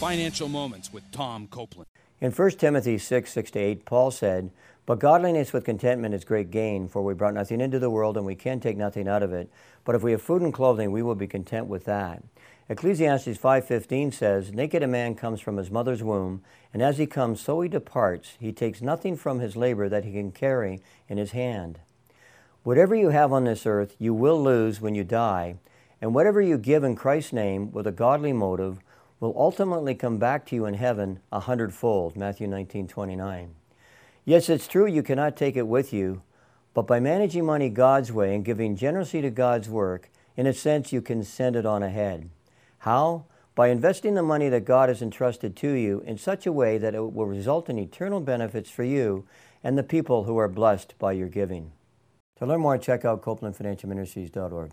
Financial Moments with Tom Copeland. In 1 Timothy 6 6 to 8, Paul said, But godliness with contentment is great gain, for we brought nothing into the world, and we can take nothing out of it. But if we have food and clothing, we will be content with that. Ecclesiastes 5:15 says, "Naked a man comes from his mother's womb, and as he comes, so he departs. He takes nothing from his labor that he can carry in his hand." Whatever you have on this earth, you will lose when you die, and whatever you give in Christ's name with a godly motive will ultimately come back to you in heaven a hundredfold. Matthew 19:29. Yes, it's true you cannot take it with you, but by managing money God's way and giving generously to God's work, in a sense you can send it on ahead. How? By investing the money that God has entrusted to you in such a way that it will result in eternal benefits for you and the people who are blessed by your giving. To learn more, check out CopelandFinancialMinistries.org.